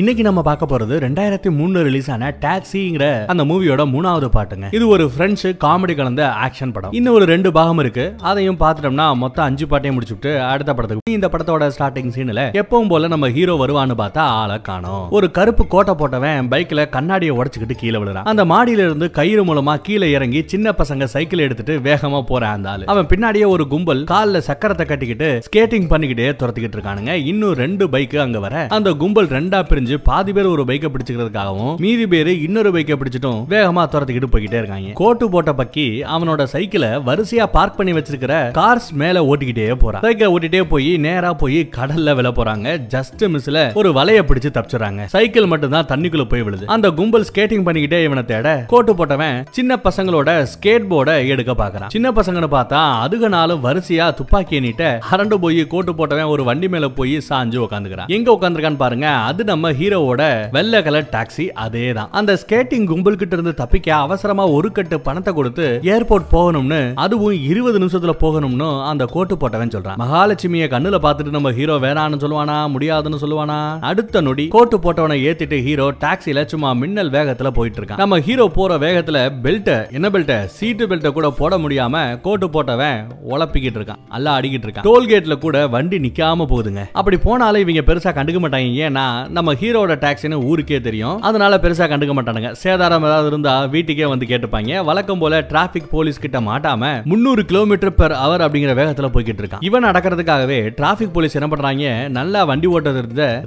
இன்னைக்கு நம்ம பார்க்க போறது ரெண்டாயிரத்தி மூணு ரிலீஸ் ஆன டாக்ஸிங்கிற அந்த மூவியோட மூணாவது பாட்டுங்க. இது ஒரு ஃப்ரெண்ட்ஸ் காமெடி கலந்த ஆக்ஷன் படம். இன்னும் ஒரு ரெண்டு பாகம் இருக்கு. அதையும் பார்த்துட்டோம்னா மொத்தம் அஞ்சு பாட்டையும் முடிச்சுட்டு அடுத்த படத்துக்கு இந்த படத்தோட ஸ்டார்டிங் சீன்ல எப்பவும் போல நம்ம ஹீரோ வருவான்னு பார்த்தா ஆளை காணும். ஒரு கருப்பு கோட்டை போட்டவன் பைக்ல கண்ணாடியை உடச்சுக்கிட்டு கீழே விழுறான். அந்த மாடியில இருந்து கயிறு மூலமா கீழே இறங்கி சின்ன பசங்க சைக்கிள் எடுத்துட்டு வேகமா போறான் அந்த ஆளு. அவன் பின்னாடியே ஒரு கும்பல் காலில் சக்கரத்தை கட்டிக்கிட்டு ஸ்கேட்டிங் பண்ணிக்கிட்டே துரத்திக்கிட்டு இருக்கானுங்க. இன்னும் ரெண்டு பைக் அங்க வர அந்த கும்பல் ரெண்டா பிரிஞ்சு பாதி பேர் ஒரு பைக்கை பிடிச்சுக்கிறதுக்காகவும் மீதி பேர் இன்னொரு பைக்கை பிடிச்சிட்டும் வேகமா துரத்துக்கிட்டு போய்கிட்டே இருக்காங்க. கோட்டு போட்ட பக்கி அவனோட சைக்கிளை வரிசையா பார்க் பண்ணி வச்சிருக்கிற கார்ஸ் மேல ஓட்டிக்கிட்டே போறான். சைக்கிளை ஓட்டிட்டே போய் நேரா போய் கடல்ல விழ போறாங்க. ஜஸ்ட் மிஸ்ல ஒரு வலைய பிடிச்சு தப்பிச்சுறாங்க சைக்கிள் மட்டும் தான் தண்ணிக்குள்ள போய் விழுது. அந்த கும்பல் ஸ்கேட்டிங் பண்ணிக்கிட்டே இவனை தேட கோட்டு போட்டவன் சின்ன பசங்களோட ஸ்கேட் போர்டை எடுக்க பாக்குறான். சின்ன பசங்கன்னு பார்த்தா அதுக நாளும் வரிசையா துப்பாக்கி நீட்ட அரண்டு போய் கோட்டு போட்டவன் ஒரு வண்டி மேல போய் சாஞ்சு உட்காந்துக்கிறான் எங்க உட்காந்துருக்கான்னு பாருங்க அது நம்ம ஹீரோவோட வெள்ளை கலர் டாக்ஸி அதே தான் அந்த ஸ்கேட்டிங் கும்பல் கிட்ட இருந்து தப்பிக்க அவசரமா ஒரு கட்டு பணத்தை கொடுத்து ஏர்போர்ட் போகணும்னு அதுவும் இருபது நிமிஷத்துல போகணும்னு அந்த கோட்டு போட்டவன் சொல்றான். மகாலட்சுமிய கண்ணுல பார்த்துட்டு நம்ம ஹீரோ வேணான்னு சொல்லுவானா முடியாதுன்னு சொல்லுவானா? அடுத்த நொடி கோட்டு போட்டவனை ஏத்திட்டு ஹீரோ டாக்ஸில சும்மா மின்னல் வேகத்துல போயிட்டு இருக்கான் நம்ம ஹீரோ போற வேகத்துல பெல்ட்ட என்ன பெல்ட் சீட்டு பெல்ட்ட கூட போட முடியாம கோட்டு போட்டவன் உழப்பிக்கிட்டு இருக்கான். எல்லாம் அடிக்கிட்டு இருக்கான். டோல்கேட்ல கூட வண்டி நிக்காம போகுதுங்க. அப்படி போனாலும் இவங்க பெருசா கண்டுக்க மாட்டாங்க. ஏன்னா நம்ம ஹீரோட டாக்ஸின்னு ஊருக்கே தெரியும். அதனால பெருசா கண்டுக்க மாட்டானுங்க. சேதாரம் ஏதாவது இருந்தா வீட்டுக்கே வந்து கேட்டுப்பாங்க. வழக்கம் போல டிராபிக் போலீஸ் கிட்ட மாட்டாம முன்னூறு கிலோமீட்டர் பெர் அவர் அப்படிங்கிற வேகத்துல போய்கிட்டு இருக்கான். இவன் நடக்கிறதுக்காகவே டிராபிக் போலீஸ் என்ன பண்றாங்க? நல்லா வண்டி ஓட்ட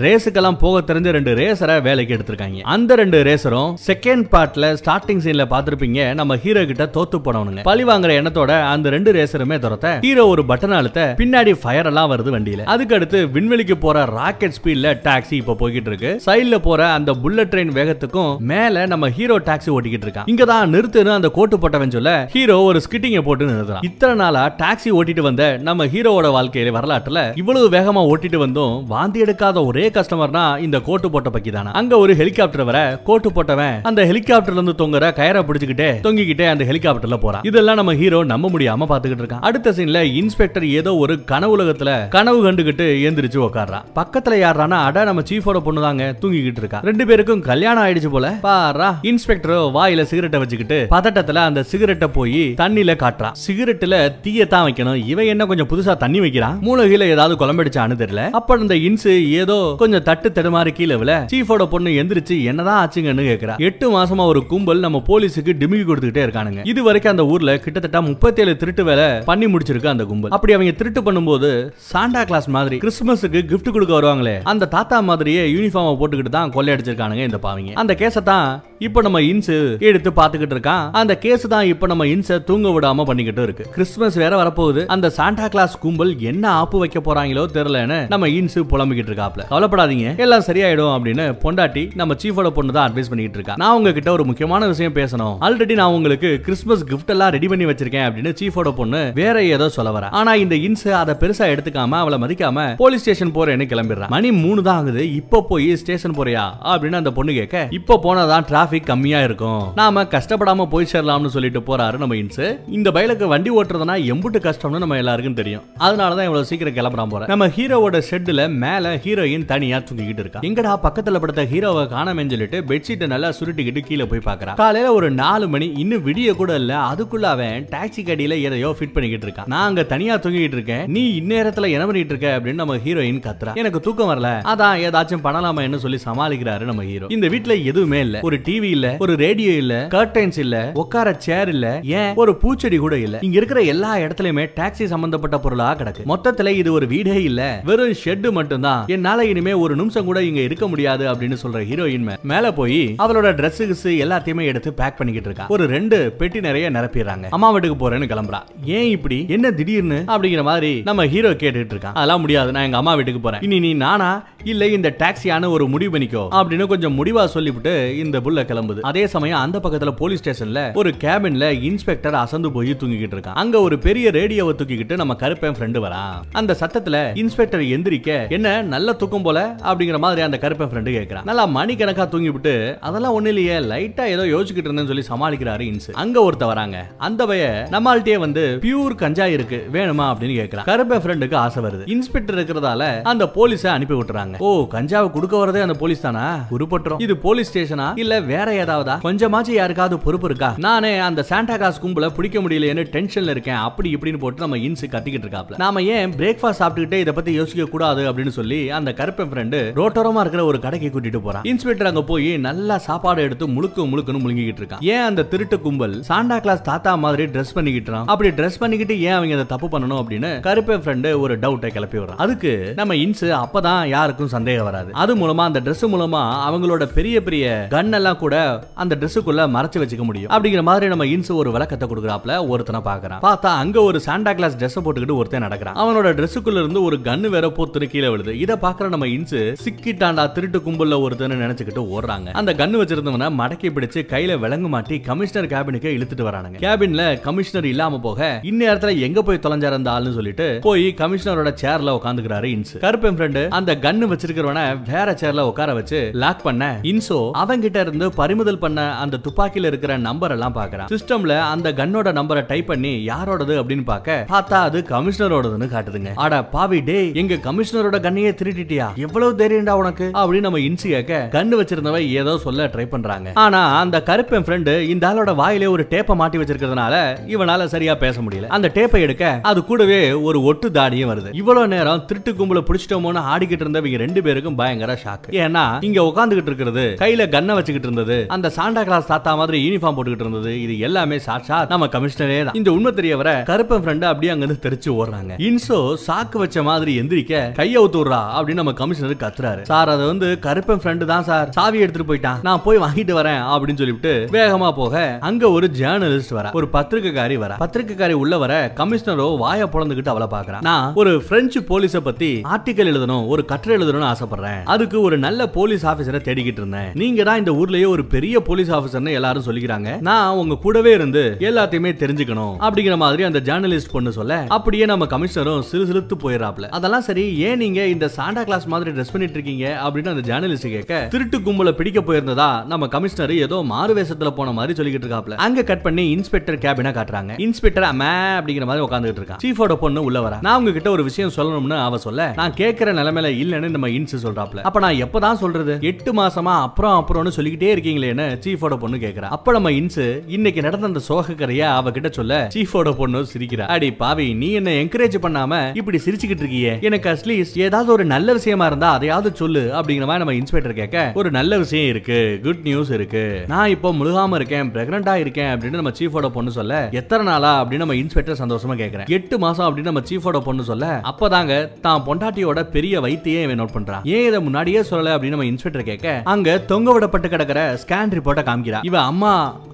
ரேஸுக்கெல்லாம் போக தெரிஞ்ச ரெண்டு ரேசரை வேலைக்கு எடுத்திருக்காங்க. அந்த ரெண்டு ரேசரும் செகண்ட் பார்ட்ல ஸ்டார்டிங் சீன்ல பாத்திருப்பீங்க நம்ம ஹீரோ கிட்ட தோத்து போனவனுங்க. பழி வாங்குற எண்ணத்தோட அந்த ரெண்டு ரேசருமே துரத்த ஹீரோ ஒரு பட்டன் அழுத்த பின்னாடி ஃபயர் எல்லாம் வருது வண்டியில. அதுக்கு அடுத்து விண்வெளிக்கு போற ராக்கெட் ஸ்பீட்ல டாக்ஸி இப்ப போய்கிட்டு இருக்கு. சைடுல போற அந்த புல்லட் ட்ரெயின் வேகத்துக்கும் மேல நம்ம ஹீரோ டாக்ஸி ஓட்டிக்கிட்டு இருக்கான். இங்க தான் நிறுத்துன்னு அந்த கோட்டு போட்டவன் சொல்ல ஹீரோ ஒரு ஸ்கிட்டிங்க போட்டு நிறுத்துறான். இத்தனை நாளா டாக்ஸி ஓட்டிட்டு வந்த நம்ம ஹீரோவோட வாழ்க்கையில வரலாற்றுல இவ்வளவு வேகமா ஓட்டிட்டு வந்தும் வாந்தி எடுக்காத ஒரே கஸ்டமர்னா இந்த கோட்டு போட்ட பக்கி தானா? அங்க ஒரு ஹெலிகாப்டர் வர கோட்டு போட்டவன் அந்த ஹெலிகாப்டர்ல இருந்து தொங்குற கயரை பிடிச்சுக்கிட்டே தொங்கிக்கிட்டே அந்த ஹெலிகாப்டர்ல போறான். இதெல்லாம் நம்ம ஹீரோ நம்ப முடியாம பாத்துக்கிட்டு இருக்கான். அடுத்த சீன்ல இன்ஸ்பெக்டர் ஏதோ ஒரு கனவுலகத்துல கனவு கண்டுகிட்டு எந்திரிச்சு உட்கார்றான் பக்கத்துல யாரானா அட நம்ம சீஃபோட பொண்ணு தாங்க தூங்கிக்கிட்டு இருக்கா. ரெண்டு பேருக்கும் கல்யாணம் ஆயிடுச்சு போல. பாரா இன்ஸ்பெக்டர் வாயில சிகரெட்டை வச்சுக்கிட்டு பதட்டத்துல அந்த சிகரெட்டை போய் தண்ணில காட்டுறான் சிகரெட்ல தீயத்தான் வைக்கணும். இவன் என்ன கொஞ்சம் புதுசா தண்ணி வைக்கிறான்? மூலகையில ஏதாவது குழம்படிச்சான்னு தெரியல. அப்ப இந்த இன்சு ஏதோ கொஞ்சம் தட்டு தடுமாறி கீழே விழ சீஃபோட பொண்ணு எந்திரிச்சு என்னதான் ஆச்சுங்கன்னு கேக்குறா. எட்டு மாசமா ஒரு கும்பல் நம்ம போலீஸுக்கு டிமிக்கி கொடுத்துக்கிட்டே இருக்கானுங்க. இது வரைக்கும் அந்த ஊர்ல கிட்டத்தட்ட முப்பத்தேழு திருட்டு வேலை பண்ணி முடிச்சிருக்கு அந்த கும்பல். அப்படி அவங்க திருட்டு பண்ணும்போது சாண்டா கிளாஸ் மாதிரி கிறிஸ்துமஸுக்கு கிஃப்ட் கொடுக்க வருவாங்களே அந்த தாத்தா மாதிரியே யூனிஃபார்ம் போட்டுக்கிட்டு தான் கொள்ளையடிச்சிருக்கானுங்க இந்த பாவிங்க. அந்த கேஸை தான் இப்போ நம்ம இன்சு எடுத்து பார்த்துக்கிட்டு இருக்கான். அந்த கேஸ் தான் இப்போ நம்ம இன்ச தூங்க விடாம பண்ணிக்கிட்டு இருக்கு. கிறிஸ்துமஸ் வேற வரப்போகுது. அந்த சாண்டா கிளாஸ் கும்பல் என்ன ஆப்பு வைக்க போறாங்களோ தெரியலன்னு நம்ம இன்சு புலம்பிக்கிட்டு இருக்காப்ல. கவலைப்படாதீங்க. எல்லாம் சரியாயிடும் அப்படின்னு பொண்டாட்டி நம்ம சீஃபோட பொண்ணு தான் அட்வைஸ் பண்ணிட்டு இருக்கா. நான் உங்ககிட்ட ஒரு முக்கியமான விஷயம் பேசணும். ஆல்ரெடி நான் உங்களுக்கு கிறிஸ்துமஸ் கிஃப்ட் எல்லாம் ரெடி பண்ணி வச்சிருக்கேன் அப்படின்னு சீஃபோட பொண்ணு வேற ஏதோ சொல்ல வர. ஆனா இந்த இன்சு அதை பெருசா எடுத்துக்காம அவளை மதிக்காம போலீஸ் ஸ்டேஷன் போறேன்னு கிளம்பிடுறான் மணி மூணு தான் ஆகுது. இப்போ போய் ஸ்டேஷன் போறியா? அப்படின்னு அந்த பொண்ணு கேட்க இப்போ போனாதான் டிராபிக் கம்மியா இருக்கும். நாம கஷ்டப்படாம போய் சேரலாம்னு சொல்லிட்டு போறாரு நம்ம இன்சு. இந்த பயலுக்கு வண்டி ஓட்டுறதுனா எம்புட்டு கஷ்டம்னு நம்ம எல்லாருக்கும் தெரியும். அதனாலதான் இவ்வளவு சீக்கிரம் கிளம்புறான் போறேன் நம்ம ஹீரோவோட ஷெட்ல மேல ஹீரோயின் தனியா தூங்கிக்கிட்டு இருக்கா. எங்கடா பக்கத்துல படுத்த ஹீரோவை காணாமன்னு சொல்லிட்டு பெட்ஷீட்டை நல்லா சுருட்டிக்கிட்டு கீழே போய் பாக்குறா. காலையில ஒரு நாலு மணி இன்னும் விடிய கூட இல்ல அதுக்குள்ள அவன் டாக்ஸி கடியில எதையோ ஃபிட் பண்ணிக்கிட்டு இருக்கான் நான் அங்க தனியா தூங்கிட்டு இருக்கேன். நீ இந்நேரத்துல என்ன பண்ணிட்டு இருக்க? அப்படின்னு நம்ம ஹீரோயின் கத்துறா. எனக்கு தூக்கம் வரல. அதான் ஏதாச்சும் பண்ணலாம்? என்ன சொல்லி சமாளிக்கிறாரு நம்ம ஹீரோ இந்த வீட்டுல எதுவுமே இல்ல. ஒரு டிவி இல்ல ஒரு ரேடியோ இல்ல கர்டைன்ஸ் இல்ல உட்கார சேர் இல்ல ஏன்? ஒரு பூச்செடி கூட இல்ல. இங்க இருக்கிற எல்லா இடத்துலயுமே டாக்ஸி சம்பந்தப்பட்ட பொருளா கிடக்கு. மொத்தத்துல இது ஒரு வீடே இல்ல. வெறும் ஷெட் மட்டும்தான். என்னால இனிமே ஒரு நிமிஷம் கூட இங்க இருக்க முடியாது அப்படின்னு சொல்ற ஹீரோயின் மேல போய் அவளோட Dress எல்லாத்தையுமே எடுத்து பேக் பண்ணிக்கிட்டு இருக்கா. ஒரு ரெண்டு பெட்டி நிறைய நிரப்பிடுறாங்க. அம்மா வீட்டுக்கு போறேன்னு கிளம்புறா. ஏன் இப்படி? என்ன திடீர்னு? அப்படிங்கிற மாதிரி நம்ம ஹீரோ கேட்டுட்டு இருக்கான். அதெல்லாம் முடியாது. நான் எங்க அம்மா வீட்டுக்கு போறேன். இனி நீ நானா? இல்ல இந்த டாக்ஸியான ஒரு முடிவு பண்ணிக்கோ அப்படின்னு கொஞ்சம் முடிவா சொல்லிவிட்டு இந்த புள்ள கிளம்புது. அதே சமயம் அந்த பக்கத்துல போலீஸ் ஸ்டேஷன்ல ஒரு கேபின்ல இன்ஸ்பெக்டர் அசந்து போய் தூங்கிக்கிட்டு இருக்கான். அங்க ஒரு பெரிய ரேடியோவை தூக்கிக்கிட்டு நம்ம கருப்பன் ஃப்ரெண்டு வரான். அந்த சத்தத்துல இன்ஸ்பெக்டர் எந்திரிக்க என்ன நல்ல தூக்கம் போல? அப்படிங்கிற மாதிரி அந்த கருப்பன் ஃப்ரெண்டு கேட்கிறான் நல்லா மணிக்கணக்கா தூங்கி விட்டு அதெல்லாம் ஒண்ணு இல்லையே லைட்டா ஏதோ யோசிச்சுக்கிட்டு இருந்தேன்னு சொல்லி சமாளிக்கிறாரு இன்ஸ் அங்க ஒருத்த வராங்க. அந்த பைய நம்மள்கிட்டயே வந்து பியூர் கஞ்சா இருக்கு வேணுமா? அப்படின்னு கேட்கிறான் கருப்பன் ஃப்ரெண்டுக்கு ஆசை வருது. இன்ஸ்பெக்டர் இருக்கிறதால அந்த போலீஸ அனுப்பி விட்டுறாங்க. ஓ கஞ்சாவை கொடுக்க வரதே அந்த போலீஸ் தானா? உருப்பட்டுரும். இது போலீஸ் ஸ்டேஷனா? இல்ல வேற ஏதாவதா? கொஞ்சமாச்சும் யாருக்காவது பொறுப்பு இருக்கா? நானே அந்த சாண்டா காஸ் கும்பல பிடிக்க முடியலன்னு டென்ஷன்ல இருக்கேன். அப்படி இப்படின்னு போட்டு நம்ம இன்ஸ் கத்திக்கிட்டு இருக்காப்ல. நாம ஏன் பிரேக்ஃபாஸ்ட் சாப்பிட்டுக்கிட்டே இதை பத்தி யோசிக்க கூடாது அப்படின்னு சொல்லி அந்த கருப்பன் ஃப்ரெண்டு ரோட்டோரமா இருக்கிற ஒரு கடைக்கு கூட்டிட்டு போறான். இன்ஸ்பெக்டர் அங்க போய் நல்லா சாப்பாடு எடுத்து முழுக்க முழுக்கன்னு முழுங்கிட்டு இருக்கான். ஏன் அந்த திருட்டு கும்பல் சாண்டா கிளாஸ் தாத்தா மாதிரி ட்ரெஸ் பண்ணிக்கிட்டு அப்படி ட்ரெஸ் பண்ணிக்கிட்டு ஏன் அவங்க அதை தப்பு பண்ணணும் அப்படின்னு கருப்பன் ஃப்ரெண்டு ஒரு டவுட்டை கிளப்பி வரும் அதுக்கு நம்ம இன்ஸ் அப்பதான் யாருக்கும் சந்தேகம் வராது. அது மூலமா அந்த ட்ரெஸ் மூலமா அவங்களோட பெரிய பெரிய கன் எல்லாம் கூட அந்த ட்ரெஸ்ஸுக்குள்ள மறைச்சு வச்சுக்க முடியும். அப்படிங்கிற மாதிரி நம்ம இன்சு ஒரு விளக்கத்தை கொடுக்குறாப்ல ஒருத்தனை பாக்குறான் பார்த்தா அங்க ஒரு சாண்டா கிளாஸ் ட்ரெஸ் போட்டுக்கிட்டு ஒருத்தன் நடக்கிறான். அவனோட ட்ரெஸ்ஸுக்குள்ள இருந்து ஒரு கன்னு வேற போத்துன்னு கீழே விழுது. இதை பாக்குற நம்ம இன்சு சிக்கிட்டாண்டா திருட்டு கும்பல்ல ஒருத்தன் நினைச்சுக்கிட்டு ஓடுறாங்க. அந்த கன்னு வச்சிருந்தவன மடக்கி பிடிச்சு கையில விலங்கு மாட்டி கமிஷனர் கேபினுக்கு இழுத்துட்டு வரானுங்க. கேபின்ல கமிஷனர் இல்லாம போக இந்நேரத்துல எங்க போய் தொலைஞ்சாரு அந்த ஆள்னு சொல்லிட்டு போய் கமிஷனரோட சேர்ல உட்காந்துக்கிறாரு இன்சு. கருப்பன் ஃப்ரெண்டு அந்த கன்னு வச்சிருக்கிறவன வேற சேர்ல உட்கார வச்சு லாக் பண்ண இன்சோ அவங்கிட்ட இருந்து பறிமுதல் பண்ண அந்த துப்பாக்கில இருக்கிற நம்பர் எல்லாம் பாக்குறான். சிஸ்டம்ல அந்த கன்னோட நம்பரை டைப் பண்ணி யாரோடது அப்படின்னு பார்க்க பார்த்தா அது கமிஷனரோடதுன்னு காட்டுதுங்க. அட பாவி டே எங்க கமிஷனரோட கண்ணையே திருட்டிட்டியா எவ்வளவு தைரியம்டா உனக்கு? அப்படின்னு நம்ம இன்சு கேட்க கண்ணு வச்சிருந்தவன் ஏதோ சொல்ல ட்ரை பண்றாங்க. ஆனா அந்த கருப்பன் ஃப்ரெண்டு இந்த ஆளோட வாயிலே ஒரு டேப்பை மாட்டி வச்சிருக்கிறதுனால இவனால சரியா பேச முடியல. அந்த டேப்பை எடுக்க அது கூடவே ஒரு ஒட்டு தாடியும் வருது. இவ்வளவு நேரம் திருட்டு கும்பல பிடிச்சிட்டோமோன்னு ஆடிக்கிட்டு இருந்தவங்க ரெண்டு பேருக்கும் பயங்கர ஷாக் ஏன்னா இங்க உட்காந்துகிட்டு இருக்கிறது கையில கன்னை வச்சுக்கிட்டு இருந்தது அந்த சாண்டா கிளாஸ் தாத்தா மாதிரி யூனிஃபார்ம் போட்டுக்கிட்டு இருந்தது இது எல்லாமே சாட்சா நம்ம கமிஷனரே தான். இந்த உண்மை தெரிய வர கருப்பன் ஃப்ரெண்ட் அப்படியே அங்க இருந்து தெரிச்சு ஓடுறாங்க. இன்சோ சாக்கு வச்ச மாதிரி எந்திரிக்க கைய ஊத்துறா அப்படின்னு நம்ம கமிஷனர் கத்துறாரு. சார் அது வந்து கருப்பன் ஃப்ரெண்டு தான் சார் சாவி எடுத்துட்டு போயிட்டான். நான் போய் வாங்கிட்டு வரேன் அப்படின்னு சொல்லிட்டு வேகமா போக அங்க ஒரு ஜேர்னலிஸ்ட் வர. ஒரு பத்திரிகைக்காரி வர. பத்திரிகைக்காரி உள்ள வர கமிஷனரோ வாய பொழந்துகிட்டு அவளை பாக்குறான் நான் ஒரு பிரெஞ்சு போலீஸ பத்தி ஆர்டிக்கல் எழுதணும் ஒரு கட்டுரை எழுதணும்னு ஆசைப்படுறேன். அது ஊருக்கு ஒரு நல்ல போலீஸ் ஆபீசரை தேடிக்கிட்டு இருந்தேன். நீங்க தான் இந்த ஊர்லயே ஒரு பெரிய போலீஸ் ஆபீசர்னு எல்லாரும் சொல்லிக்கிறாங்க. நான் உங்க கூடவே இருந்து எல்லாத்தையுமே தெரிஞ்சுக்கணும் அப்படிங்கிற மாதிரி அந்த ஜேர்னலிஸ்ட் பொண்ணு சொல்ல அப்படியே நம்ம கமிஷனரும் சிறு சிலுத்து போயிடறாப்ல. அதெல்லாம் சரி ஏன் நீங்க இந்த சாண்டா கிளாஸ் மாதிரி ட்ரெஸ் பண்ணிட்டு இருக்கீங்க? அப்படின்னு அந்த ஜேர்னலிஸ்ட் கேட்க திருட்டு கும்பல பிடிக்க போயிருந்ததா? நம்ம கமிஷனர் ஏதோ மாறு வேஷத்துல போன மாதிரி சொல்லிக்கிட்டு இருக்காப்ல. அங்க கட் பண்ணி இன்ஸ்பெக்டர் கேபினா காட்டுறாங்க. இன்ஸ்பெக்டர் அம்மா அப்படிங்கிற மாதிரி உட்காந்துட்டு இருக்கான். சீஃபோட பொண்ணு உள்ள வர. நான் உங்ககிட்ட ஒரு விஷயம் சொல்லணும்னு அவ சொல்ல நான் கேட்கிற நிலைமையில இல்லன்னு நம்ம இன்ஸ் சொல்றாப்ல. அப்ப அப்ப நான் எப்பதான் சொல்றது? எட்டு மாசமா அப்புறம் அப்புறம்னு சொல்லிக்கிட்டே இருக்கீங்களேன்னு சீஃபோட பொண்ணு கேக்குறா. அப்ப நம்ம இன்சு இன்னைக்கு நடந்த அந்த சோக கரைய அவகிட்ட சொல்ல சீஃபோட பொண்ணு சிரிக்கிறா. அடி பாவி நீ என்ன என்கரேஜ் பண்ணாம இப்படி சிரிச்சுக்கிட்டு இருக்கியே? எனக்கு அட்லீஸ்ட் ஏதாவது ஒரு நல்ல விஷயமா இருந்தா அதையாவது சொல்லு அப்படிங்கிற மாதிரி நம்ம இன்ஸ்பெக்டர் கேட்க ஒரு நல்ல விஷயம் இருக்கு குட் நியூஸ் இருக்கு. நான் இப்போ முழுகாம இருக்கேன் பிரெக்னண்டா இருக்கேன் அப்படின்னு நம்ம சீஃபோட பொண்ணு சொல்ல எத்தனை நாளா? அப்படின்னு நம்ம இன்ஸ்பெக்டர் சந்தோஷமா கேட்கிறேன் எட்டு மாசம் அப்படின்னு நம்ம சீஃபோட பொண்ணு சொல்ல அப்பதாங்க தான் பொண்டாட்டியோட பெரிய வைத்தியே இவன் நோட் பண்றான். ஏன் இதை முன்னாடி முன்னாடியே சொல்லல அப்படின்னு நம்ம இன்ஸ்பெக்டர் கேட்க அங்க தொங்க விடப்பட்டு கிடக்கிற ஸ்கேன் ரிப்போர்ட்டை காமிக்கிறா. இவ அம்மா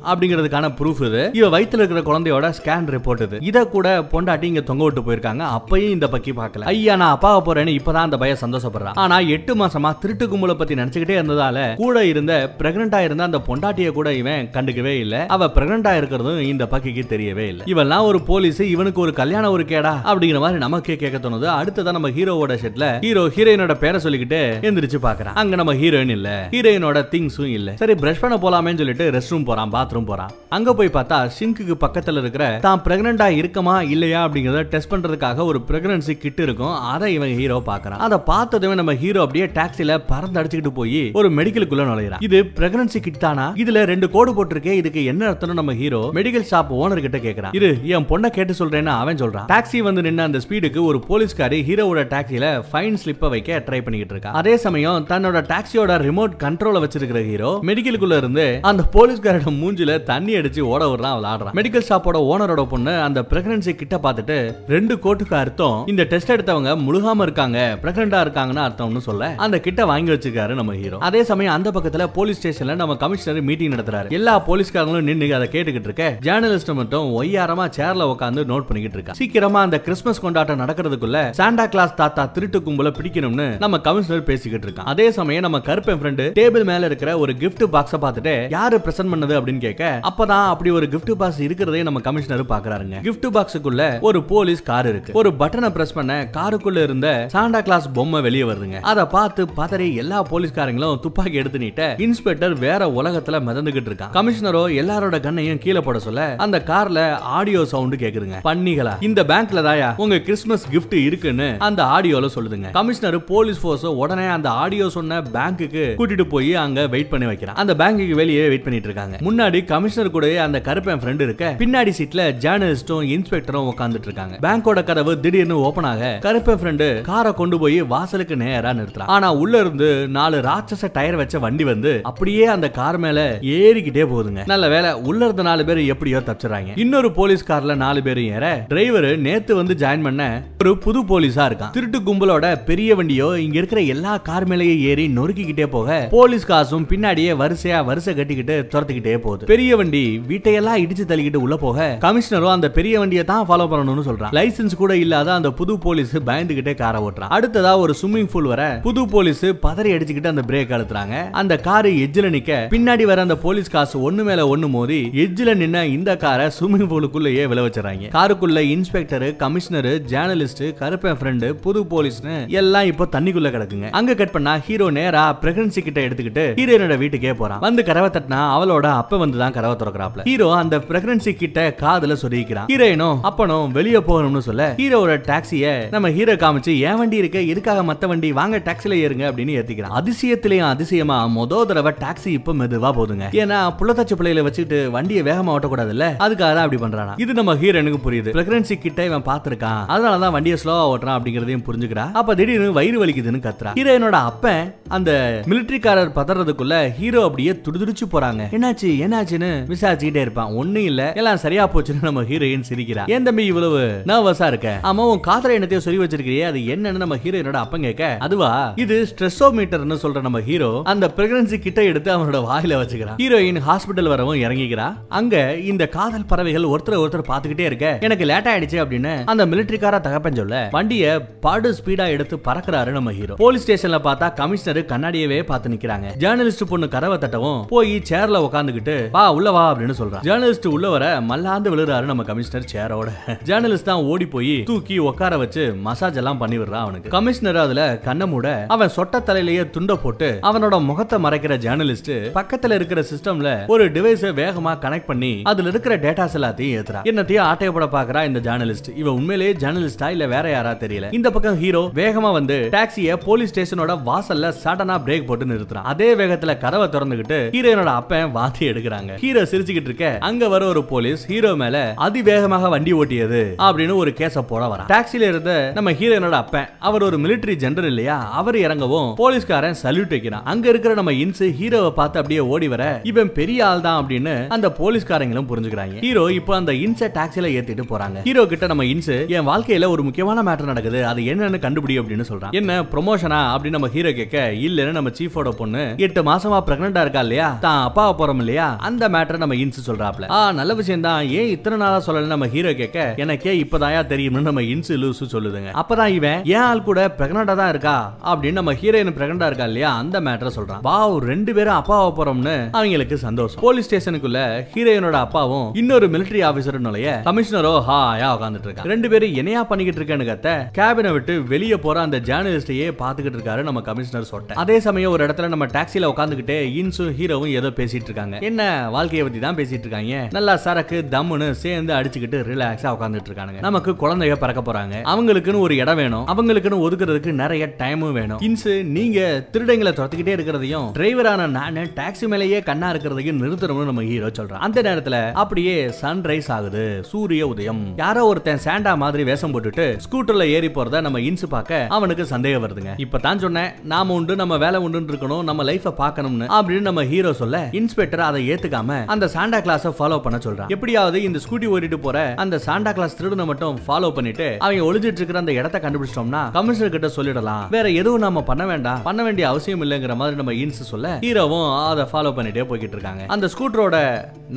அப்படிங்கிறதுக்கான ப்ரூஃப் இது. இவ வயிற்றுல இருக்கிற குழந்தையோட ஸ்கேன் ரிப்போர்ட் இது. இதை கூட பொண்டாட்டி இங்க தொங்க விட்டு போயிருக்காங்க. அப்பயும் இந்த பக்கி பார்க்கல. ஐயா நான் அப்பாவை போறேன்னு இப்பதான் அந்த பையன் சந்தோஷப்படுறான். ஆனா எட்டு மாசமா திருட்டு கும்பலை பத்தி நினைச்சுக்கிட்டே இருந்ததால கூட இருந்த பிரெக்னண்டா இருந்த அந்த பொண்டாட்டிய கூட இவன் கண்டுக்கவே இல்ல. அவ பிரெக்னண்டா இருக்கிறதும் இந்த பக்கிக்கு தெரியவே இல்லை. இவெல்லாம் ஒரு போலீஸ் இவனுக்கு ஒரு கல்யாணம் ஒரு கேடா அப்படிங்கிற மாதிரி நமக்கே கேட்க தோணுது. அடுத்ததான் நம்ம ஹீரோவோட செட்ல ஹீரோ ஹீரோயினோட பேரை சொல்லிக்கிட்டு எந்திரிச்சு பாக்குறான் அங்க நம்ம ஹீரோயின் இல்ல. ஹீரோயினோட திங்ஸும் இல்ல. சரி பிரஷ் பண்ண போலாமேன்னு சொல்லிட்டு ரெஸ்ட் ரூம் போறான் பாத்ரூம் போறான். அங்க போய் பார்த்தா சிங்க்குக்கு பக்கத்துல இருக்கிற தான் பிரெக்னண்டா இருக்கமா இல்லையா அப்படிங்கறத டெஸ்ட் பண்றதுக்காக ஒரு பிரெக்னன்சி கிட் இருக்கும். அதை இவன் ஹீரோ பாக்குறான் அதை பார்த்ததுமே நம்ம ஹீரோ அப்படியே டாக்ஸில பறந்து அடிச்சுக்கிட்டு போய் ஒரு மெடிக்கலுக்குள்ள நுழையிறான். இது பிரெக்னன்சி கிட் தானா? இதுல ரெண்டு கோடு போட்டிருக்கே இதுக்கு என்ன அர்த்தம் நம்ம ஹீரோ மெடிக்கல் ஷாப் ஓனர் கிட்ட கேக்குறான். இரு என் பொண்ணை கேட்டு சொல்றேன்னு அவன் சொல்றான். டாக்ஸி வந்து நின்ன அந்த ஸ்பீடுக்கு ஒரு போலீஸ்காரி ஹீரோவோட டாக்ஸில ஃபைன் ஸ்லிப்பை வைக்க ட்ரை பண்ணிக்கிட்டு இருக்கான். அதே சமயம் தன்னோட டாக்ஸியோட ரிமோட் கண்ட்ரோல வச்சிருக்கிற ஹீரோ மெடிக்கலுக்குள்ள இருந்து அந்த போலீஸ்காரோட மூஞ்சில தண்ணி அடிச்சு ஓட விடுறான் விளாடுறான் மெடிக்கல் ஷாப்போட ஓனரோட பொண்ணு அந்த பிரெக்னன்சி கிட்ட பார்த்துட்டு ரெண்டு கோட்டுக்கு அர்த்தம். இந்த டெஸ்ட் எடுத்தவங்க முழுகாம இருக்காங்க. பிரெக்னண்டா இருக்காங்கன்னு அர்த்தம்னு சொல்ல. அந்த கிட்ட வாங்கி வச்சிருக்காரு நம்ம ஹீரோ அதே சமயம் அந்த பக்கத்துல போலீஸ் ஸ்டேஷன்ல நம்ம கமிஷனர் மீட்டிங் நடத்துறாரு. எல்லா போலீஸ்காரங்களும் நின்னு அதை கேட்டுக்கிட்டு இருக்க. ஜேர்னலிஸ்ட் மட்டும் ஒய்யாரமா சேர்ல உட்காந்து நோட் பண்ணிக்கிட்டு இருக்கா சீக்கிரமா அந்த கிறிஸ்மஸ் கொண்டாட்டம் நடக்கிறதுக்குள்ள சாண்டா கிளாஸ் தாத்தா திருட்டு கும்பல பிடிக்கணும்னு நம்ம கமிஷனர் பேசிக்கிட்டு இருக்கான் அதே சமயம் நம்ம கருப்பன் ஃப்ரெண்டு டேபிள் மேல இருக்கிற ஒரு கிஃப்ட் பாக்ஸ பார்த்துட்டு யாரு பிரசன்ட் பண்ணது? அப்படின்னு கேட்க அப்பதான் அப்படி ஒரு கிஃப்ட் பாக்ஸ் இருக்கிறதே நம்ம கமிஷனர் பாக்குறாருங்க கிஃப்ட் பாக்ஸுக்குள்ள ஒரு போலீஸ் கார் இருக்கு. ஒரு பட்டனை பிரஸ் பண்ண காருக்குள்ள இருந்த சாண்டா கிளாஸ் பொம்மை வெளியே வருதுங்க. அதை பார்த்து பதறி எல்லா போலீஸ்காரங்களும் துப்பாக்கி எடுத்து நீட்ட இன்ஸ்பெக்டர் வேற உலகத்துல மிதந்துகிட்டு இருக்கான். கமிஷனரோ எல்லாரோட கண்ணையும் கீழே போட சொல்ல அந்த கார்ல ஆடியோ சவுண்ட் கேக்குதுங்க. பண்ணிகளா? இந்த பேங்க்ல தாயா உங்க கிறிஸ்துமஸ் கிஃப்ட் இருக்குன்னு அந்த ஆடியோல சொல்லுதுங்க. கமிஷனர் போலீஸ் போர்ஸ் உடனே அந்த ஆடியோ சொன்ன பேங்க்குக்கு கூட்டிட்டு போய் அங்க வெயிட் பண்ணி வைக்கிறான். அந்த பேங்க்குக்கு வெளியே வெயிட் பண்ணிட்டு இருக்காங்க. முன்னாடி கமிஷனர் கூட அந்த கருப்பன் ஃப்ரெண்ட் இருக்க பின்னாடி சீட்ல ஜேர்னலிஸ்டும் இன்ஸ்பெக்டரும் உட்கார்ந்துட்டு இருக்காங்க. பேங்கோட கதவு திடீர்னு ஓபன் ஆக கருப்பன் ஃப்ரெண்டு காரை கொண்டு போய் வாசலுக்கு நேரா நிறுத்துறான். ஆனா உள்ள இருந்து நாலு ராட்சச டயர் வச்ச வண்டி வந்து அப்படியே அந்த கார் மேல ஏறிக்கிட்டே போகுதுங்க. நல்ல வேலை உள்ள இருந்த நாலு பேர் எப்படியோ தப்பிச்சுறாங்க இன்னொரு போலீஸ் கார்ல நாலு பேரும் ஏற டிரைவர் நேத்து வந்து ஜாயின் பண்ண ஒரு புது போலீஸா இருக்கான். திருட்டு கும்பலோட பெரிய வண்டியோ இங்க இருக்கிற எல்லா கார் கார் மேலேயே ஏறி நொறுக்கிக்கிட்டே போக போலீஸ் காசும் பின்னாடியே வரிசையா வரிசை கட்டிக்கிட்டு துரத்துக்கிட்டே போகுது. பெரிய வண்டி வீட்டையெல்லாம் இடிச்சு தள்ளிக்கிட்டு உள்ள போக கமிஷனரும் அந்த பெரிய வண்டியை தான் ஃபாலோ பண்ணணும்னு சொல்றான். லைசன்ஸ் கூட இல்லாத அந்த புது போலீஸ் பயந்துகிட்டே காரை ஓட்டுறான். அடுத்ததா ஒரு ஸ்விம்மிங் பூல் வர புது போலீஸ் பதறி அடிச்சுக்கிட்டு அந்த பிரேக் அழுத்துறாங்க. அந்த காரு எஜ்ஜில் நிக்க பின்னாடி வர அந்த போலீஸ் காசு ஒண்ணு மேல ஒண்ணு மோதி எஜ்ஜில் நின்ன இந்த காரை ஸ்விம்மிங் பூலுக்குள்ளேயே விளை வச்சுறாங்க. காருக்குள்ள inspector commissioner journalist Karuppan friend புது போலீஸ்னு எல்லாம் இப்போ தண்ணிக்குள்ள கிடக்குங்க. அங்க கட் பண்ணா ஹீரோ நேரா பிரெக்னன்சி கிட்ட எடுத்துக்கிட்டு ஹீரோயினோட வீட்டுக்கே போறான். வந்து கரவை தட்டினா அவளோட அப்ப வந்து தான் கரவை திறக்கிறாப்ல. ஹீரோ அந்த பிரெக்னன்சி கிட்ட காதுல சொல்லிக்கிறான். ஹீரோயினும் அப்பனும் வெளியே போகணும்னு சொல்ல ஹீரோவோட டாக்ஸிய நம்ம ஹீரோ காமிச்சு என் வண்டி இருக்கு எதுக்காக மத்த வண்டி வாங்க டாக்ஸில ஏறுங்க அப்படின்னு ஏத்திக்கிறான். அதிசயத்திலேயும் அதிசயமா மொத தடவை டாக்ஸி இப்ப மெதுவா போதுங்க ஏன்னா புள்ளத்தாச்சி பிள்ளையில வச்சுட்டு வண்டியை வேகமா ஓட்டக்கூடாதுல்ல? அதுக்காக தான் அப்படி பண்றானா. இது நம்ம ஹீரோனுக்கு புரியுது. பிரெக்னன்சி கிட்ட இவன் பாத்திருக்கான் அதனாலதான் வண்டியை ஸ்லோவா ஓட்டுறான் அப்படிங்கறதையும் புரிஞ்சுக்கிறா அப்ப திடீர்னு வயிறு வலிக்குதுன்னு கத்துறா ஹீரோயினோட அப்பன்? அந்த மிலிட்டரிக்காரர் பதறதுக்குள்ள ஹீரோ அப்படியே துடிதுடிச்சு போறாங்க. என்னாச்சு என்னாச்சுன்னு விசாரிச்சுக்கிட்டே இருப்பான். ஒண்ணும் இல்ல. எல்லாம் சரியா போச்சுன்னு நம்ம ஹீரோயின் சிரிக்கிறா. ஏன் தம்பி இவ்வளவு நர்வஸா இருக்க? ஆமா உன் காதல எண்ணத்தையும் சொல்லி வச்சிருக்கிறியே. அது என்னன்னு நம்ம ஹீரோயினோட அப்பன் கேட்க? அதுவா? இது ஸ்ட்ரெஸ்ஸோமீட்டர்னு சொல்ற நம்ம ஹீரோ அந்த பிரெக்னன்சி கிட்ட எடுத்து அவனோட வாயில வச்சுக்கிறான். ஹீரோயின் ஹாஸ்பிட்டல் வரவும் இறங்கிக்கிறா. அங்க இந்த காதல் பறவைகள் ஒருத்தர் ஒருத்தர் பாத்துக்கிட்டே இருக்க. எனக்கு லேட் ஆயிடுச்சு அப்படின்னு அந்த மிலிட்டரிக்கார தகப்பன் சொல்ல வண்டிய படு ஸ்பீடா எடுத்து பறக்குறாரு நம்ம ஹீரோ. போலீஸ் ஸ்டேஷன்ல பார்த்தா கமிஷனர் கண்ணாடியவே பார்த்து நிக்கிறாங்க. ஜேர்னலிஸ்ட் பொண்ணு கதவை தட்டவும் போய் சேர்ல உட்காந்துக்கிட்டு வா உள்ள வா அப்படின்னு சொல்றான் ஜேர்னலிஸ்ட் உள்ள வர மல்லாந்து விழுறாரு நம்ம கமிஷனர் சேரோட ஜேர்னலிஸ்ட் தான் ஓடி போய் தூக்கி உட்கார வச்சு மசாஜ் எல்லாம் பண்ணி விடுறான் அவனுக்கு. கமிஷனர் அதுல கண்ண மூட அவன் சொட்ட தலையிலேயே துண்ட போட்டு அவனோட முகத்தை மறைக்கிற ஜேர்னலிஸ்ட் பக்கத்துல இருக்கிற சிஸ்டம்ல ஒரு டிவைஸ வேகமா கனெக்ட் பண்ணி அதுல இருக்கிற டேட்டாஸ் எல்லாத்தையும் ஏத்துறா. என்னத்தையும் ஆட்டையப்பட பாக்குறா இந்த ஜேர்னலிஸ்ட். இவன் உண்மையிலேயே ஜேர்னலிஸ்டா இல்ல வேற யாரா தெரியல. இந்த பக்கம் ஹீரோ வேகமா வந்து டாக்ஸிய போலீஸ் ஸ்டேஷனோட வாசல்ல சடனா பிரேக் போட்டு நிறுத்துறான். அதே வேகத்துல கதவை திறந்துகிட்டு ஹீரோயினோட அப்பன் வாத்தி எடுக்கிறாங்க. ஹீரோ சிரிச்சுக்கிட்டு இருக்க அங்க வர ஒரு போலீஸ் ஹீரோ மேல அதிவேகமாக வண்டி ஓட்டியது அப்படின்னு ஒரு கேஸ போட வரா டாக்ஸில இருந்த நம்ம ஹீரோயினோட அப்பன் அவர் ஒரு மிலிட்டரி ஜெனரல் இல்லையா? அவர் இறங்கவும் போலீஸ்காரன் சல்யூட் வைக்கிறான். அங்க இருக்கிற நம்ம இன்ஸ் ஹீரோவை பார்த்து அப்படியே ஓடி வர இவன் பெரிய ஆள் தான் அப்படின்னு அந்த போலீஸ்காரங்களும் புரிஞ்சுக்கிறாங்க. ஹீரோ இப்போ அந்த இன்ஸ டாக்ஸில ஏத்திட்டு போறாங்க. ஹீரோ கிட்ட நம்ம இன்ஸ் என் வாழ்க்கையில ஒரு முக்கியமான மேட்டர் நடக்குது. அது என்னன்னு கண்டுபிடி அப்படின்னு சொல்றான். என்ன ப்ரொமோஷனா அப்படின்னு நம்ம ஹீரோ கேட்க இல்லன்னு நம்ம சீஃபோட பொண்ணு எட்டு மாசமா பிரெக்னண்டா இருக்கா இல்லையா? தான் அப்பாவை போறோம் இல்லையா? அந்த மேட்டர் நம்ம இன்சு சொல்றாப்ல. ஆ நல்ல விஷயம் தான். ஏன் இத்தனை நாளா சொல்லல நம்ம ஹீரோ கேட்க எனக்கே இப்பதாயா தெரியும்னு நம்ம இன்சு லூசு சொல்லுதுங்க. அப்பதான் இவன் ஏன் ஆள் கூட பிரெக்னண்டா தான் இருக்கா? அப்படின்னு நம்ம ஹீரோயின் பிரெக்னண்டா இருக்கா இல்லையா? அந்த மேட்டர் சொல்றான். வா ரெண்டு பேரும் அப்பாவை போறோம்னு அவங்களுக்கு சந்தோஷம். போலீஸ் ஸ்டேஷனுக்குள்ள ஹீரோயினோட அப்பாவும் இன்னொரு மிலிட்டரி ஆபீசர் நுழைய கமிஷனரோ ஹாயா உட்காந்துட்டு இருக்காங்க ரெண்டு பேரும் என்னையா பண்ணிக்கிட்டு இருக்கேன்னு கத்த கேபினை விட்டு வெளியே போற அந்த ஜேர்னலிஸ்டையே பாத்துக்கிட்டு இருக்காரு நம்ம கமிஷனர் சொட்ட. அதே சமயம் ஒரு இடத்துல நம்ம டாக்ஸில உட்காந்துக்கிட்டே இன்சும் ஹீரோவும் ஏதோ பேசிட்டு இருக்காங்க. என்ன வாழ்க்கையை பத்தி தான் பேசிட்டு இருக்காங்க? நல்லா சரக்கு தம்முன்னு சேர்ந்து அடிச்சுக்கிட்டு ரிலாக்ஸா உட்காந்துட்டு இருக்காங்க நமக்கு குழந்தைய பறக்க போறாங்க. அவங்களுக்குன்னு ஒரு இடம் வேணும். அவங்களுக்குன்னு ஒதுக்குறதுக்கு நிறைய டைமும் வேணும். இன்சு நீங்க திருடங்களை துரத்துக்கிட்டே இருக்கிறதையும் டிரைவரான நானு டாக்ஸி மேலேயே கண்ணா இருக்கிறதையும் நிறுத்தணும்னு நம்ம ஹீரோ சொல்றான். அந்த நேரத்துல அப்படியே சன்ரைஸ் ஆகுது. சூரிய உதயம். யாரோ ஒருத்தன் சாண்டா மாதிரி வேஷம் போட்டுட்டு ஸ்கூட்டர்ல ஏறி போறத நம்ம இன்சு பார்க்க அவனுக்கு சந்தேகம் வருதுங்க. இப்பதான் சொன்னேன் நாம உண்டு நம்ம வேலை உண்டு இருக்கணும் நம்ம லைஃப பார்க்கணும்னு அப்படின்னு நம்ம ஹீரோ சொல்ல இன்ஸ்பெக்டர் அதை ஏத்துக்காம அந்த சாண்டா கிளாஸ ஃபாலோ பண்ண சொல்றான். எப்படியாவது இந்த ஸ்கூட்டி ஓடிட்டு போற அந்த சாண்டா கிளாஸ் திருடனை மட்டும் ஃபாலோ பண்ணிட்டு அவங்க ஒளிஞ்சிட்டு இருக்கிற அந்த இடத்த கண்டுபிடிச்சிட்டோம்னா கமிஷனர் கிட்ட சொல்லிடலாம். வேற எதுவும் நாம பண்ண வேண்டாம் பண்ண வேண்டிய அவசியம் இல்லைங்கிற மாதிரி நம்ம இன்ஸ் சொல்ல ஹீரோவும் அதை ஃபாலோ பண்ணிட்டே போய்கிட்டு இருக்காங்க. அந்த ஸ்கூட்டரோட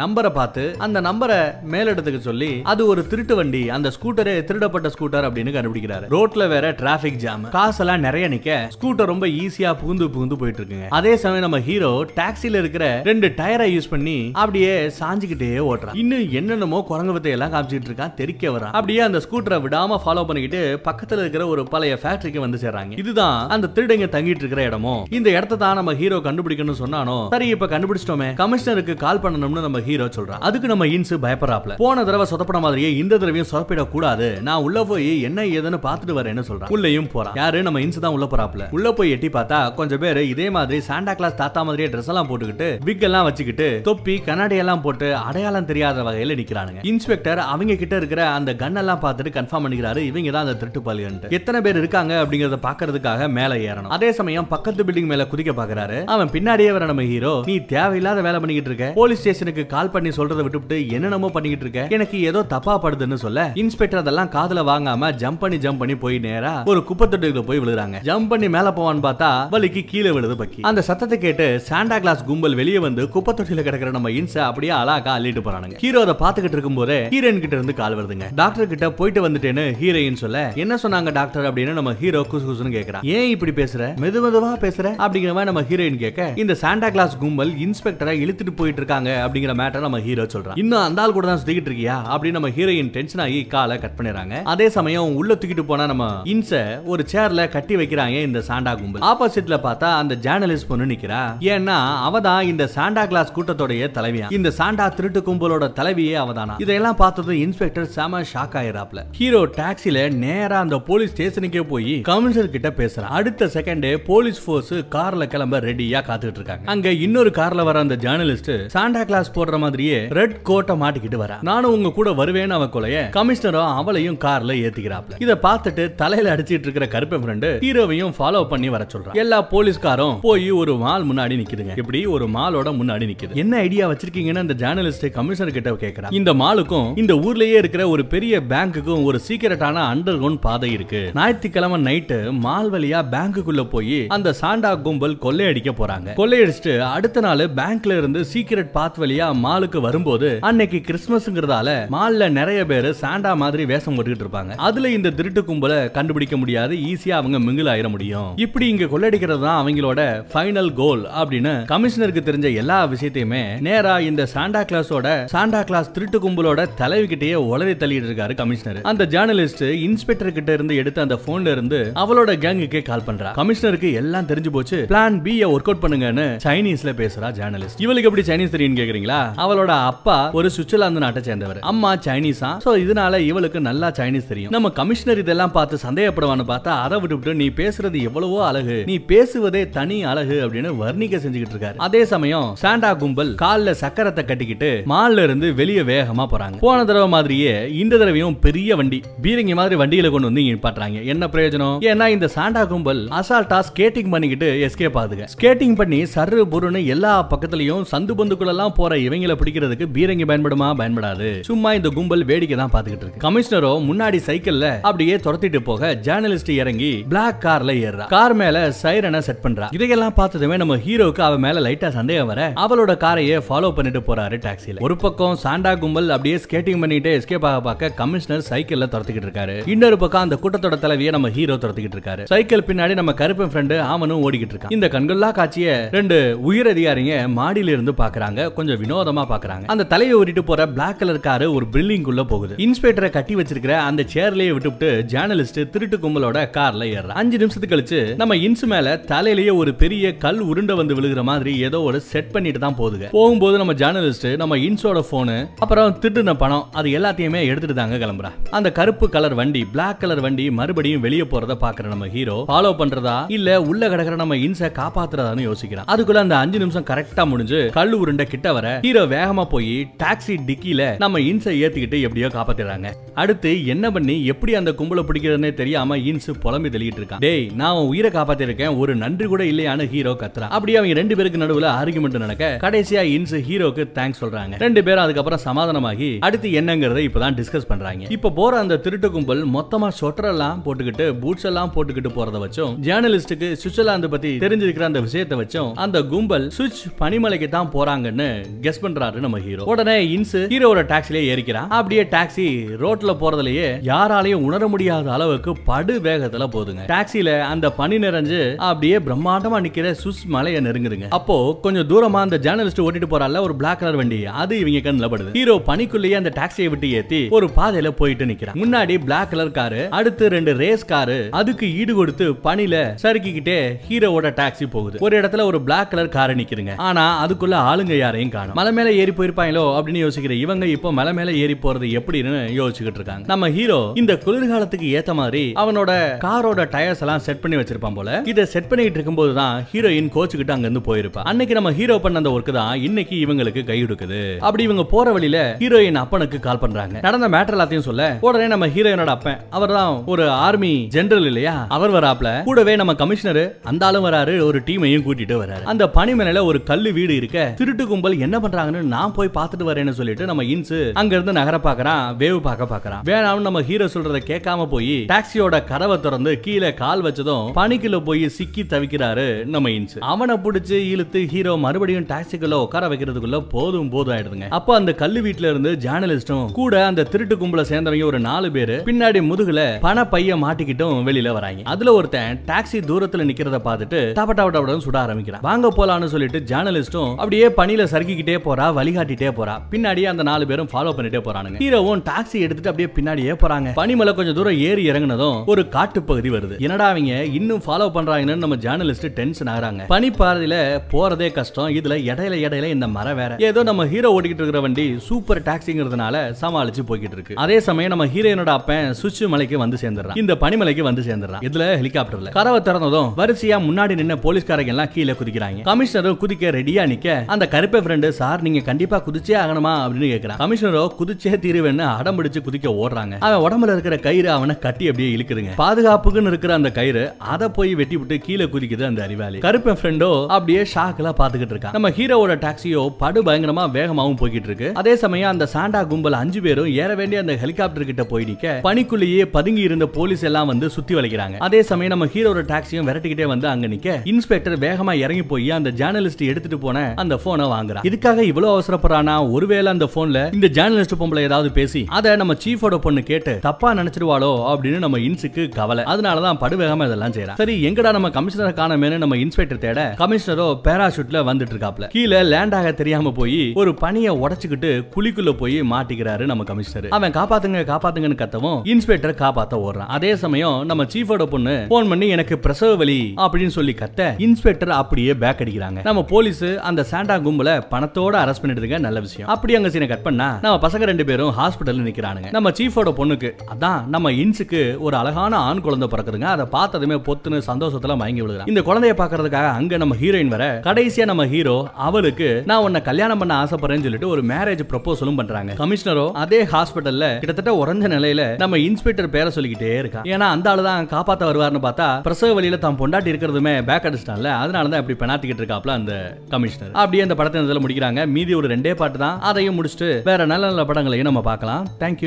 நம்பரை பார்த்து அந்த நம்பரை மேலிடத்துக்கு சொல்லி அது ஒரு திருட்டு வண்டி அந்த ஸ்கூட்டரே திருடப்பட்ட ஸ்கூட்டர் அப்படின்னு கண்டுபிடிக்கிறாரு. ரோட்ல வேற டிராபிக் ஜாம் காசெல்லாம் நிறைய நிக்க ஸ்கூட்டர் ரொம்ப ஈஸியா புகுந்து புகுந்து போயிட்டு இருக்குங்க அதே சமயம் நம்ம ஹீரோ டாக்ஸில இருக்கிற ரெண்டு டயரை யூஸ் பண்ணி அப்படியே சாஞ்சுக்கிட்டே ஓட்டுறான். இன்னும் என்னென்னமோ குரங்கு வித்தை எல்லாம் காமிச்சிட்டு இருக்கான் தெரிக்க வரான். அப்படியே அந்த ஸ்கூட்டரை விடாம ஃபாலோ பண்ணிக்கிட்டு பக்கத்துல இருக்கிற ஒரு பழைய ஃபேக்டரிக்கு வந்து சேர்றாங்க. இதுதான் அந்த திருடங்க தங்கிட்டு இருக்கிற இடமோ? இந்த இடத்தை தான் நம்ம ஹீரோ கண்டுபிடிக்கணும்னு சொன்னானோ? சரி இப்ப கண்டுபிடிச்சிட்டோமே. கமிஷனருக்கு கால் பண்ணணும்னு நம்ம ஹீரோ சொல்றான். அதுக்கு நம்ம இன்ஸ் பயப்படுறாப்ல. போன தடவை சொதப்பட மாதிரியே இந்த தடவையும் சொதப்பிட கூடாது நான் உள்ள போய் என்ன ஏதுன்னு பாத்துட்டு வரேன்னு சொல்றான். உள்ளயும் போறான். யாரு? நம்ம இன்ஸ் தான் உள்ள போறாப்ல. உள்ள உள்ள போய் எட்டி பார்த்தா கொஞ்சம் பேர் இதே மாதிரி சாண்டா கிளாஸ் தாத்தா மாதிரியே ட்ரெஸ் எல்லாம் போட்டுக்கிட்டு விக் எல்லாம் வச்சுக்கிட்டு தொப்பி கண்ணாடி எல்லாம் போட்டு அடையாளம் தெரியாத வகையில நிக்கிறானுங்க. இன்ஸ்பெக்டர் அவங்க கிட்ட இருக்கிற அந்த கன் எல்லாம் பார்த்துட்டு கன்ஃபார்ம் பண்ணிக்கிறாரு இவங்க தான் அந்த திருட்டு பாலியன்ட்டு எத்தனை பேர் இருக்காங்க அப்படிங்கறத பாக்குறதுக்காக மேல ஏறணும். அதே சமயம் பக்கத்து பில்டிங் மேல குதிக்க பாக்குறாரு அவன் பின்னாடியே வர நம்ம ஹீரோ நீ தேவையில்லாத வேலை பண்ணிக்கிட்டு இருக்க. போலீஸ் ஸ்டேஷனுக்கு கால் பண்ணி சொல்றதை விட்டுவிட்டு என்னென்னமோ பண்ணிக்கிட்டு இருக்க. எனக்கு ஏதோ தப்பா படுதுன்னு சொல்ல. இன்ஸ்பெக்டர் அதெல்லாம் காதுல வாங்காம ஜம்ப் பண்ணி ஜம்ப் பண்ணி போய் நேரா ஒரு குப்பை தொட்டிக்குள்ள போய் விழுறாங்க ஜம்ப் பண்ணி மேல மேல போவான்னு பார்த்தா வலிக்கு கீழே விழுது பக்கி. அந்த சத்தத்தை கேட்டு சாண்டா கிளாஸ் கும்பல் வெளியே வந்து குப்பை தொட்டியில கிடக்கிற நம்ம இன்ச அப்படியே அழகா அள்ளிட்டு போறானுங்க. ஹீரோ அதை பாத்துக்கிட்டு இருக்கும் போதே ஹீரோயின் கிட்ட இருந்து கால் வருதுங்க. டாக்டர் கிட்ட போயிட்டு வந்துட்டேன்னு ஹீரோயின் சொல்ல என்ன சொன்னாங்க டாக்டர் அப்படின்னு நம்ம ஹீரோ குசு குசுன்னு கேக்குறான் ஏன் இப்படி பேசுற? மெது மெதுவா பேசுற? அப்படிங்கிற மாதிரி நம்ம ஹீரோயின் கேட்க இந்த சாண்டா கிளாஸ் கும்பல் இன்ஸ்பெக்டரை இழுத்துட்டு போயிட்டு இருக்காங்க அப்படிங்கிற மேட்டர் நம்ம ஹீரோ சொல்றான் இன்னும் அந்த ஆள் கூட தான் சுத்திக்கிட்டு இருக்கியா? அப்படின்னு நம்ம ஹீரோயின் டென்ஷன் ஆகி காலை கட் பண்ணிடுறாங்க. அதே சமயம் உள்ள தூக்கிட்டு போனா நம்ம இன்ச ஒரு சேர்ல கட்டி வைக்கிறாங்க இந்த சாண்டா கும்பல். ஆப்போசிட்ல பார்த்தா அந்த ஜேர்னலிஸ்ட் பொண்ணு நிக்கிறா. ஏன்னா அவ தான் இந்த சாண்டா கிளாஸ் கூட்டத்தோடைய தலைவியா. இந்த சாண்டா திருட்டு கும்பலோட தலைவியே அவதானா. இதெல்லாம் பார்த்ததும் இன்ஸ்பெக்டர் செம ஷாக் ஆயிராப்ல. ஹீரோ டாக்ஸில நேரா அந்த போலீஸ் ஸ்டேஷனுக்கே போய் கமிஷனர் கிட்ட பேசுறான் அடுத்த செகண்ட் போலீஸ் ஃபோர்ஸ் கார்ல கிளம்ப ரெடியா காத்துட்டு இருக்காங்க. அங்க இன்னொரு கார்ல வர அந்த ஜேர்னலிஸ்ட் சாண்டா கிளாஸ் போடுற மாதிரியே ரெட் கோட்டை மாட்டிக்கிட்டு வரா. நானும் உங்க கூட வருவேன்னு அவ கொலைய கமிஷனரும் அவளையும் கார்ல ஏத்திக்கிறாப்ல. இத பார்த்துட்டு தலையில அடிச்சிட்டு இருக்கிற கருப்பை ஃப்ரெண்டு ஹீரோவையும் ஃபாலோ பண்ணி வர சொல்றான் எல்லா போலீஸ்காரும் போய் ஒரு மால் முன்னாடி நிக்குதுங்க. இப்படி ஒரு மாலோட முன்னாடி நிக்குது. என்ன ஐடியா வச்சிருக்கீங்கன்னு அந்த ஜேர்னலிஸ்ட் கமிஷனர் கிட்ட கேக்குறான். இந்த மாலுக்கும் இந்த ஊர்லயே இருக்கிற ஒரு பெரிய பேங்க்குக்கும் ஒரு சீக்கிரட்டான அண்டர் கிரவுண்ட் பாதை இருக்கு. ஞாயிற்றுக்கிழமை நைட்டு மால் வழியா பேங்க்குள்ள போய் அந்த சாண்டா கும்பல் கொள்ளையடிக்க போறாங்க. கொள்ளையடிச்சிட்டு அடுத்த நாள் பேங்க்ல இருந்து சீக்கிரட் பாத் வழியா மாலுக்கு வரும்போது அன்னைக்கு கிறிஸ்துமஸ்ங்கிறதால மால்ல நிறைய பேர் சாண்டா மாதிரி வேஷம் போட்டுக்கிட்டு இருப்பாங்க. அதுல இந்த திருட்டு கும்பலை கண்டுபிடிக்க முடியாது. ஈஸியா அவங்க மிங்கில் ஆயிர முடியும். இப்படி இங்க கொள்ளடிக்கிறது தான் அவங்களோட ஃபைனல் கோல் அப்படின்னு கமிஷனருக்கு தெரிஞ்ச எல்லா விஷயத்தையுமே நேரா இந்த சாண்டா கிளாஸோட சாண்டா கிளாஸ் திருட்டு கும்பலோட தலைவிக்கிட்டேயே உளறி தள்ளிட்டு இருக்காரு கமிஷனர். அந்த ஜேர்னலிஸ்ட் இன்ஸ்பெக்டர் கிட்ட இருந்து எடுத்த அந்த போன்ல இருந்து அவளோட கேங்குக்கே கால் பண்றா. கமிஷனருக்கு எல்லாம் தெரிஞ்சு போச்சு. பிளான் பி ஒர்க் அவுட் பண்ணுங்கன்னு சைனீஸ்ல பேசுறா ஜேர்னலிஸ்ட் இவளுக்கு எப்படி சைனீஸ் தெரியும் கேக்குறீங்களா? அவளோட அப்பா ஒரு சுவிட்சர்லாந்து நாட்டை சேர்ந்தவர். அம்மா சைனீஸா சோ இதனால இவளுக்கு நல்லா சைனீஸ் தெரியும். நம்ம கமிஷனர் இதெல்லாம் பார்த்து சந்தேகப்படுவான்னு பார்த்தா அதை விட்டுவிட்டு நீ பேசுறது எவ்வளவு எவ்வளவோ அழகு. நீ பேசுவதே தனி அழகு அப்படின்னு வர்ணிக்க செஞ்சுக்கிட்டு இருக்காரு. அதே சமயம் சாண்டா கும்பல் காலில் சக்கரத்தை கட்டிக்கிட்டு மால்ல இருந்து வெளியே வேகமா போறாங்க. போன தடவை மாதிரியே இந்த தடவையும் பெரிய வண்டி பீரங்கி மாதிரி வண்டியில கொண்டு வந்து நிப்பாட்டுறாங்க. என்ன பிரயோஜனம்? ஏன்னா இந்த சாண்டா கும்பல் அசால்ட்டா ஸ்கேட்டிங் பண்ணிக்கிட்டு எஸ்கேப் ஆகுதுங்க. ஸ்கேட்டிங் பண்ணி சர்ரு புருன்னு எல்லா பக்கத்துலயும் சந்து பந்துக்குள்ளெல்லாம் போற இவங்களை பிடிக்கிறதுக்கு பீரங்கி பயன்படுமா? பயன்படாது. சும்மா இந்த கும்பல் வேடிக்கை தான் பாத்துக்கிட்டு இருக்கு. கமிஷனரோ முன்னாடி சைக்கிள்ல அப்படியே துரத்திட்டு போக ஜேர்னலிஸ்ட் இறங்கி பிளாக் கார்ல ஏறுறா. கார் மேல சைரனை செட் பண்றா. இதையெல்லாம் பார்த்ததுமே நம்ம ஹீரோக்கு அவ மேல லைட்டா சந்தேகம் வர அவளோட காரையே ஃபாலோ பண்ணிட்டு போறாரு டாக்ஸில ஒரு பக்கம் சாண்டா கும்பல் அப்படியே ஸ்கேட்டிங் பண்ணிட்டு எஸ்கேப் ஆக பார்க்க கமிஷனர் சைக்கிள்ல துரத்துக்கிட்டு இருக்காரு. இன்னொரு பக்கம் அந்த கூட்டத்தோட தலைவியை நம்ம ஹீரோ துரத்துக்கிட்டு இருக்காரு. சைக்கிள் பின்னாடி நம்ம கருப்பன் ஃப்ரெண்டு அவனும் ஓடிக்கிட்டு இருக்கான். இந்த கண்கொள்ளா காட்சிய ரெண்டு உயர் அதிகாரிங்க மாடியில இருந்து பாக்குறாங்க. கொஞ்சம் வினோதமா பாக்குறாங்க. அந்த தலையை ஓட்டிட்டு போற பிளாக் கலர் காரு ஒரு பில்டிங் போகுது. இன்ஸ்பெக்டரை கட்டி வச்சிருக்கிற அந்த சேர்லயே விட்டுவிட்டு ஜேர்னலிஸ்ட் திருட்டு கும்பலோட கார்ல ஏறுறான். அஞ்சு நிமிஷத்துக்கு கழிச்சு நம்ம இன்சு மேல தலையிலேயே ஒரு பெரிய கல் உருண்டை வந்து விழுகிற மாதிரி ஏதோ ஒரு செட் பண்ணிட்டு தான் போகுதுங்க. போகும்போது நம்ம ஜேர்னலிஸ்ட் நம்ம இன்ஸோட போனு அப்புறம் திட்டுன பணம் அது எல்லாத்தையுமே எடுத்துட்டு தாங்க கிளம்புறா. அந்த கருப்பு கலர் வண்டி பிளாக் கலர் வண்டி மறுபடியும் வெளியே போறத பாக்குற நம்ம ஹீரோ ஃபாலோ பண்றதா? இல்ல உள்ள கிடக்குற நம்ம இன்ஸ காப்பாத்துறதான்னு யோசிக்கிறான் அதுக்குள்ள அந்த அஞ்சு நிமிஷம் கரெக்டா முடிஞ்சு கல் உருண்டை கிட்ட வர ஹீரோ வேகமா போய் டாக்ஸி டிக்கில நம்ம இன்ஸை ஏத்திக்கிட்டு எப்படியோ காப்பாத்திடுறாங்க. அடுத்து என்ன பண்ணி எப்படி அந்த கும்பலை பிடிக்கிறதுனே தெரியாம இன்ஸ் புலம்பி தெளிக்கிட்டு இருக்கான். டேய் நான் உயிரை காப்பாத்திருக்கேன் ஒரு நன்றி கூட இல்லையான்னு ஹீரோ கத்துறான். அப்படியே அவங்க ரெண்டு பேருக்கு நடுவுல ஆர்குமெண்ட் நடக்க கடைசியா இன்ஸ் ஹீரோக்கு தேங்க்ஸ் சொல்றாங்க. ரெண்டு பேரும் அதுக்கப்புறம் சமாதானமாகி அடுத்து என்னங்கறத இப்பதான் டிஸ்கஸ் பண்றாங்க. இப்ப போற அந்த திருட்டு கும்பல் மொத்தமா சொட்டர் எல்லாம் போட்டுக்கிட்டு பூட்ஸ் எல்லாம் போட்டுக்கிட்டு போறத வச்சும் ஜேர்னலிஸ்டுக்கு சுவிட்சர்லாந்து பத்தி தெரிஞ்சிருக்கிற அந்த விஷயத்தை வச்சும் அந்த கும்பல் சுவிட்ச் பனிமலைக்கு தான் போறாங்கன்னு கெஸ் பண்றாரு நம்ம ஹீரோ உடனே இன்ஸ் ஹீரோவோட டாக்ஸிலே ஏறிக்கிறான். அப்படியே டாக்ஸி ரோட்ல போறதுலயே யாராலையும் உணர முடியாத அளவுக்கு படு வேகத்துல போதுங்க டாக்ஸில அந்த பனி நிறைஞ்சு அப்படியே பிரம்மாண்டமா நிக்கிற சுஸ் மலையை நெருங்குதுங்க. அப்போ கொஞ்சம் தூரமா அந்த ஜேர்னலிஸ்ட் ஓட்டிட்டு போறால ஒரு பிளாக் கலர் வண்டி. அது இவங்க கண்ணுல படுது. ஹீரோ பனிக்குள்ளேயே அந்த டாக்ஸியை விட்டு ஏத்தி ஒரு பாதையில போயிட்டு நிக்கிறான் முன்னாடி பிளாக் கலர் காரு அடுத்து ரெண்டு ரேஸ் காரு அதுக்கு ஈடு கொடுத்து பனில சறுக்கிக்கிட்டே ஹீரோவோட டாக்ஸி போகுது. ஒரு இடத்துல ஒரு பிளாக் கலர் கார் நிக்கிறீங்க ஆனா அதுக்குள்ள ஆளுங்க யாரையும் காணும். மலை மேல ஏறி போயிருப்பாங்களோ அப்படின்னு யோசிக்கிற இவங்க இப்போ மலை மேல ஏறி போறது எப்படின்னு யோசிச்சுக்கிட்டு இருக்காங்க. நம்ம ஹீரோ இந்த குளிர்காலத்துக்கு ஏத்த மாதிரி அவனோட காரோட டயர்ஸ் எல்லாம் செட் பண்ணி வச்சிருப்பான் போல. இதை செட் பண்ணிட்டு இருக்கும்போது தான் ஹீரோயின் கோச்சுக்கிட்டு அங்க இருந்து போயிருப்பா. அன்னைக்கு நம்ம ஹீரோ பண்ண அந்த ஒர்க் தான் இன்னைக்கு இவங்களுக்கு கை கொடுக்குது. அப்படி இவங்க போற வழியில ஹீரோயின் அப்பனுக்கு கால் பண்றாங்க. நடந்த மேட்டர் எல்லாத்தையும் சொல்ல உடனே நம்ம ஹீரோயினோட அப்பன் அவர் தான் ஒரு ஆர்மி ஜெனரல் இல்லையா? அவர் வராப்ல கூடவே நம்ம கமிஷனர் அந்த ஆளும் வராரு ஒரு டீமையும் கூட்டிட்டு வராரு. அந்த பனிமலையில ஒரு கல்லு வீடு இருக்க திருட்டு கும்பல் என்ன பண்றாங்கன்னு நான் போய் பார்த்துட்டு வரேன்னு சொல்லிட்டு நம்ம இன்சு அங்க இருந்து நகர பாக்குறான் வேவ் பார்க்க பாக்குறான். வேணாம்னு நம்ம ஹீரோ சொல்றத கேட்காம போய் டாக்ஸியோட கதவை திறந்து கீழே கால் வச்சதும் பனிக்குள்ள போய் சிக்கி தவிக்கிறாரு நம்ம இன்சு. அவனை பிடிச்சு இழுத்து ஹீரோ மறுபடியும் டாக்ஸிக்குள்ள உட்கார வைக்கிறதுக்குள்ள போதும் போதும் ஆயிடுதுங்க. அப்போ அந்த கல்லு வீட்டுல இருந்து ஜேர்னலிஸ்டும் கூட அந்த திருட்டு கும்பல சேர்ந்தவங்க ஒரு நாலு பேரு பின்னாடி முதுகுல பண பைய மாட்டிக்கிட்டும் வெளியில வராங்க. அதுல ஒருத்தன் டாக்ஸி தூரத்துல நிக்கிறத பார்த்துட்டு டப டப டபடன்னு சுட ஆரம்பிக்கிறான். வாங்க போலான்னு சொல்லிட்டு ஜேர்னலிஸ்டும் அப்படியே பனியில சறுக்கிக்கிட்டே போறா வழிகாட்டிட்டே போறா. பின்னாடியே அந்த நாலு பேரும் ஃபாலோ பண்ணிட்டே போறானுங்க. ஹீரோவும் டாக்ஸி எடுத்துட்டு அப்படியே பின்னாடியே போறாங்க. பனிமலை கொஞ்சம் தூரம் ஏறி இறங்குனதும் ஒரு காட்டு பகுதி வருது. என்னடா அவங்க இன்னும் ஃபாலோ பண்றாங்கன்னு நம்ம ஜேர்னலிஸ்ட் டென்ஷன் ஆகுறாங்க பனி போறதே கஷ்டம். இதுல இடையில இடையில இந்த மரம் வேற. ஏதோ நம்ம ஹீரோ ஓடிக்கிட்டு இருக்கிற வண்டி சூப்பர் டாக்ஸிங்கிறதுனால சமாளிச்சு போய்கிட்டு இருக்கு. அதே சமயம் நம்ம ஹீரோயினோட அப்பன் சுச்சு மலைக்கு வந்து சேர்ந்துடுறான். இந்த பனிமலைக்கு வந்து சேர்ந்துடுறான். இதுல ஹெலிகாப்டர்ல கதவை திறந்ததும் வரிசையா முன்னாடி நின்ன போலீஸ்காரங்க எல்லாம் கீழே குதிக்கிறாங்க. கமிஷனரும் குதிக்க ரெடியா நிக்க அந்த கருப்பை ஃப்ரெண்டு சார் நீங்க கண்டிப்பா குதிச்சே ஆகணுமா? அப்படின்னு கேக்குறான். கமிஷனரோ குதிச்சே தீருவேன்னு அடம் பிடிச்சு குதிக்க ஓடுறாங்க. அவன் உடம்புல இருக்கிற கயிறு அவனை கட்டி அப்படியே இழுக்குதுங்க. பாதுகாப்புக்குன்னு இருக்கிற அந்த கயிறு அதை போய் வெட்டி விட்டு கீழே குதிக்குது அந்த அறிவாளி. கருப்பன் ஃப்ரெண்டோ அப்படியே ஷாக்ல பாத்துக்கிட்டு இருக்கான். நம்ம ஹீரோவோட டாக்ஸியோ படு பயங்கரமா வேகமாவும் போய்கிட்டு இருக்கு. அதே சமயம் அந்த சாண்டா கும்பல் அஞ்சு பேரும் ஏற வேண்டிய அந்த ஹெலிகாப்டர் கிட்ட போய் நிக்க பனிக்குள்ளேயே பதுங்கி இருந்த போலீஸ் எல்லாம் வந்து சுத்தி வளைக்கிறாங்க. அதே சமயம் நம்ம ஹீரோட டாக்ஸியும் விரட்டிக்கிட்டே வந்து அங்க நிக்க இன்ஸ்பெக்டர் வேகமா இறங்கி போய் அந்த ஜேர்னலிஸ்ட் எடுத்துட்டு போன அந்த போனை வாங்குறான். இதுக்காக இவ்வளவு அவசரப்படுறானா? ஒருவேளை அந்த போன்ல இந்த ஜேர்னலிஸ்ட் பொம்பளை ஏதாவது பேசி அதை நம்ம சீஃபோட பொண்ணு கேட்டு தப்பா நினைச்சிருவாளோ அப்படின்னு நம்ம இன்ஸுக்கு கவலை. அதனாலதான் படுவேகமா இதெல்லாம் செய்யறான். சரி எங்கடா நம்ம கமிஷனரை காணமேனு நம்ம இன்ஸ்பெக்டர் தேட கமிஷனரோ பேராஷூட்ல வந்துட்டு இருக்காப்ல கீழே லேண்ட் ஆக தெரியாம போய் ஒரு பனியை உடைச்சுக்கிட்டு குழிக்குள்ள போய் மாட்டிக்கிறாரு நம்ம கமிஷனர். அவன் காப்பாத்துங்க காப்பாத்துங்கன்னு கத்தவும் இன்ஸ்பெக்டர் காப்பாத்த ஓடுறான். அதே சமயம் நம்ம சீஃபோட பொண்ணு போன் பண்ணி எனக்கு பிரசவ வலி அப்படின்னு சொல்லி கத்த இன்ஸ்பெக்டர் அப்படியே பேக் அடிக்கிறாங்க. நம்ம போலீஸ் அந்த சாண்டா கும்பல பணத்தோட அரெஸ்ட் பண்ணிடுதுங்க நல்ல விஷயம். அப்படி அங்க சீனை கட் பண்ணா நம்ம பசங்க ரெண்டு பேரும் ஹாஸ்பிட்டல் நிக்கிறானுங்க. நம்ம சீஃபோட பொண்ணுக்கு அதான் நம்ம இன்ஸுக்கு ஒரு அழகான ஆண் குழந்தை பிறக்குதுங்க. அதை பார்த்ததுமே பொத்துன்னு சந்தோஷத்துல மயங்கி விழுகிறான். இந்த குழந்தைய பாக்குறதுக்காக அங்க நம்ம ஹீரோயின் வர கடைசியா நம்ம ஹீரோ அவளுக்கு நான் உன்னை கல்யாணம் பண்ண ஆசைப்படுறேன்னு சொல்லிட்டு ஒரு மேரேஜ் ப்ரொபோசலும் பண்றாங்க. கமிஷனரோ அதே ஹாஸ்பிட்டல்ல கிட்டத்தட்ட உறைஞ்ச நிலையில நம்ம இன்ஸ்பெக்டர் பேரை சொல்லிக்கிட்டே இருக்கான். ஏன்னா அந்த ஆளு தான் காப்பாத்த வருவார்னு பார்த்தா பிரசவ வழியில தான் பொண்டாட்டி இருக்கிறதுமே பேக் அடிச்சிட்டான்ல அதனால தான் இப்படி பெணாத்திக்கிட்டு இருக்காப்ல அந்த கமிஷனர் அப்படியே அந்த படத்தை இதுல முடிக்கிறாங்க. மீதி ஒரு ரெண்டே பாட்டு தான். அதையும் முடிச்சுட்டு வேற நல்ல நல்ல படங்களையும் நம்ம பார்க்கலாம். தேங்க்யூ